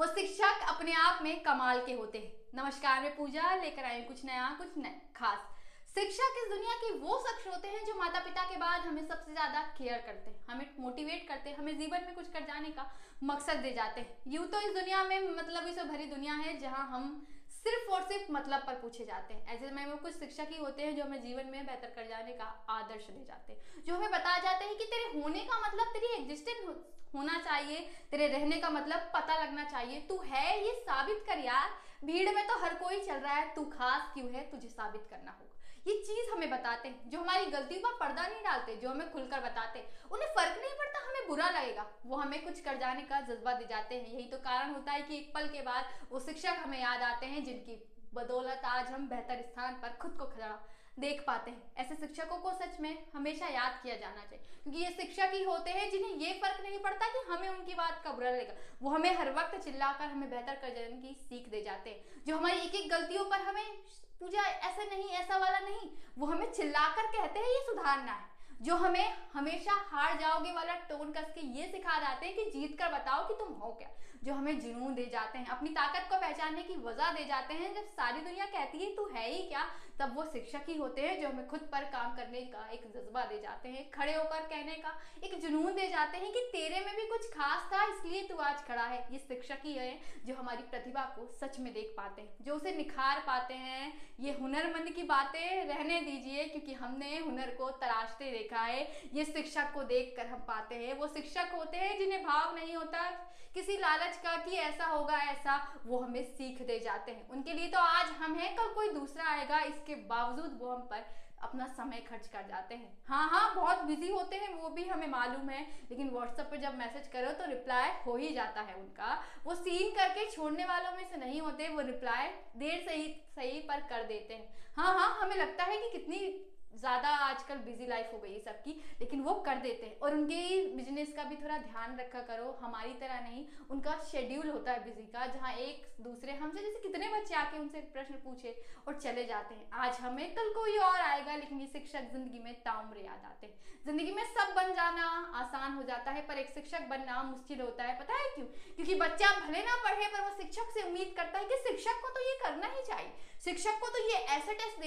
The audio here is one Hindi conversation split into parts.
वो शिक्षक अपने आप में कमाल के होते हैं। नमस्कार, मैं पूजा, लेकर आई कुछ नया कुछ नया, खास। शिक्षक इस दुनिया के वो शख्स होते हैं जो माता पिता के बाद हमें सबसे ज़्यादा केयर करते हैं, हमें मोटिवेट करते हैं, हमें जीवन में कुछ कर जाने का मकसद दे जाते हैं। यूँ तो इस दुनिया में मतलब इस भरी दुनिया है जहाँ हम सिर्फ़ और सिर्फ़ मतलब पर पूछे जाते हैं। ऐसे में वो कुछ शिक्षक ही होते हैं जो हमें जीवन में बेहतर कर जाने का आदर्श दे जाते हैं, जो हमें बता जाते हैं कि तेरे होने का मतलब तेरी एग्जिस्टेंस होना चाहिए। तेरे रहने का मतलब पता लगना चाहिए। तू है ये साबित कर यार। भीड़ में तो हर कोई चल रहा है। तू खास क्यों है? तुझे साबित करना होगा। ये चीज़ हमें बताते हैं। जो हमारी गलती पर पर्दा नहीं डालते। जो हमें खुलकर बताते उन्हें फ़र्क नहीं पड़ता, हमें बुरा लगेगा। वो हमें कुछ कर जाने का जज्बा दे जाते हैं। यही तो कारण होता है कि एक पल के बाद वो शिक्षक हमें याद आते हैं, जिनकी बदौलत आज हम बेहतर स्थान पर खुद को खड़ा देख पाते हैं। ऐसे शिक्षकों को सच में हमेशा याद किया जाना चाहिए। क्योंकि ये शिक्षक ही होते हैं जिन्हें ये फ़र्क नहीं पड़ता कि हमें उनकी बात का बुरा लगेगा। वो हमें हर वक्त चिल्लाकर हमें बेहतर कर जाने की सीख दे जाते हैं। जो हमारी एक एक गलतियों पर हमें पूजा ऐसा नहीं, ऐसा वाला नहीं। वो हमें चिल्लाकर कहते हैं, ये सुधारना है। जो हमें हमेशा हार जाओगे वाला टोन कस के ये सिखा जाते हैं कि जीत कर बताओ कि तुम हो क्या। जो हमें जुनून दे जाते हैं, अपनी ताकत को पहचानने की वजह दे जाते हैं। जब सारी दुनिया कहती है, तू है ही क्या? तब वो शिक्षक ही होते हैं जो हमें खुद पर काम करने का एक जज्बा दे जाते हैं, खड़े होकर कहने का एक जुनून दे जाते हैं कि तेरे में भी कुछ खास था, इसलिए तू आज खड़ा है। ये शिक्षक ही है जो हमारी प्रतिभा को सच में देख पाते हैं, जो उसे निखार पाते हैं। ये हुनरमंद की बातें रहने दीजिए, क्योंकि हमने हुनर को तराशते देखा है। ये शिक्षक को देख कर हम पाते हैं। वो शिक्षक होते हैं जिन्हें भाव नहीं होता। किसी लालच का कि ऐसा होगा, ऐसा, वो हमें सीख दे जाते हैं। उनके लिए तो आज हम हैं, कल कोई दूसरा आएगा, इसके बावजूद वो हम पर अपना समय खर्च कर जाते हैं। हाँ हाँ बहुत बिज़ी होते हैं, वो भी हमें मालूम है, लेकिन व्हाट्सएप पर जब मैसेज करो तो रिप्लाई हो ही जाता है उनका। वो सीन करके छोड़ने वालों में से नहीं होते, वो रिप्लाई देर सही सही पर कर देते हैं। हाँ हाँ हमें लगता है कि कितनी ज़्यादा आजकल बिज़ी लाइफ हो गई है सबकी, लेकिन वो कर देते हैं। और उनके बिज़नेस का भी थोड़ा ध्यान रखा करो, हमारी तरह नहीं, उनका शेड्यूल होता है बिज़ी का, जहाँ एक दूसरे हमसे, जैसे कितने बच्चे आके उनसे प्रश्न पूछे और चले जाते हैं। आज हमें, कल कोई और आएगा, लेकिन ये शिक्षक ज़िंदगी में ताउम्र याद आते हैं। ज़िंदगी में सब बन जाना आसान हो जाता है, पर एक शिक्षक बनना मुश्किल होता है, पता है क्यों? क्योंकि बच्चा भले ना पढ़े, पर वो शिक्षक से उम्मीद करता है कि शिक्षक को तो ये करना ही चाहिए। शिक्षक को तो ये ऐसे टेस्ट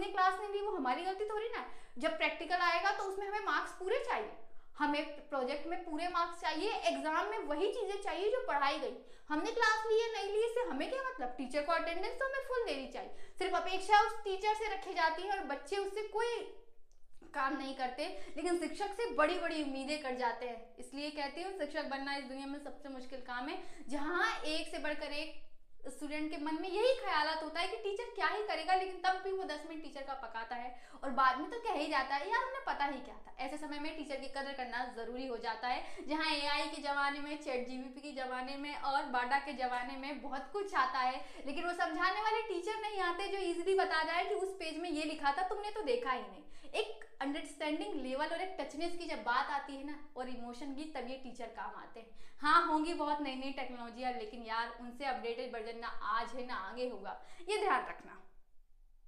हमने क्लास नहीं दी वो हमारी गलती थोड़ी ना जब प्रैक्टिकल आएगा तो उसमें हमें मार्क्स पूरे चाहिए। हमें प्रोजेक्ट में पूरे मार्क्स चाहिए एग्ज़ाम में वही चीज़ें चाहिए जो पढ़ाई गई। हमने क्लास ली है, नहीं ली, इससे हमें क्या मतलब? टीचर को अटेंडेंस तो हमें फुल देनी चाहिए। सिर्फ़ अपेक्षा उस टीचर से रखी जाती है और बच्चे उससे कोई काम नहीं करते, लेकिन शिक्षक से बड़ी बड़ी उम्मीदें कर जाते हैं। इसलिए कहती हूँ, शिक्षक बनना इस दुनिया में सबसे मुश्किल काम है। जहाँ एक से बढ़कर एक स्टूडेंट के मन में यही ख्याल होता है कि टीचर क्या ही करेगा, लेकिन तब भी वो दस मिनट टीचर का पकाता है। और बाद में तो कह ही जाता है, यार, उन्हें पता ही क्या था। ऐसे समय में टीचर की कदर करना ज़रूरी हो जाता है, जहाँ ए के जमाने में चैट जीबीपी के जमाने में और बाडा के जमाने में बहुत कुछ आता है। लेकिन वो समझाने वाले टीचर नहीं आते जो इजिली बता जाए कि उस पेज में ये लिखा था, तुमने तो देखा ही नहीं। एक अंडरस्टैंडिंग लेवल और एक टचनेस की जब बात आती है ना, और इमोशन की, तब ये टीचर काम आते हैं। हाँ होंगी बहुत नई नई टेक्नोलॉजी लेकिन यार, उनसे अपडेटेड वर्जन ना आज है ना आगे होगा। ये ध्यान रखना।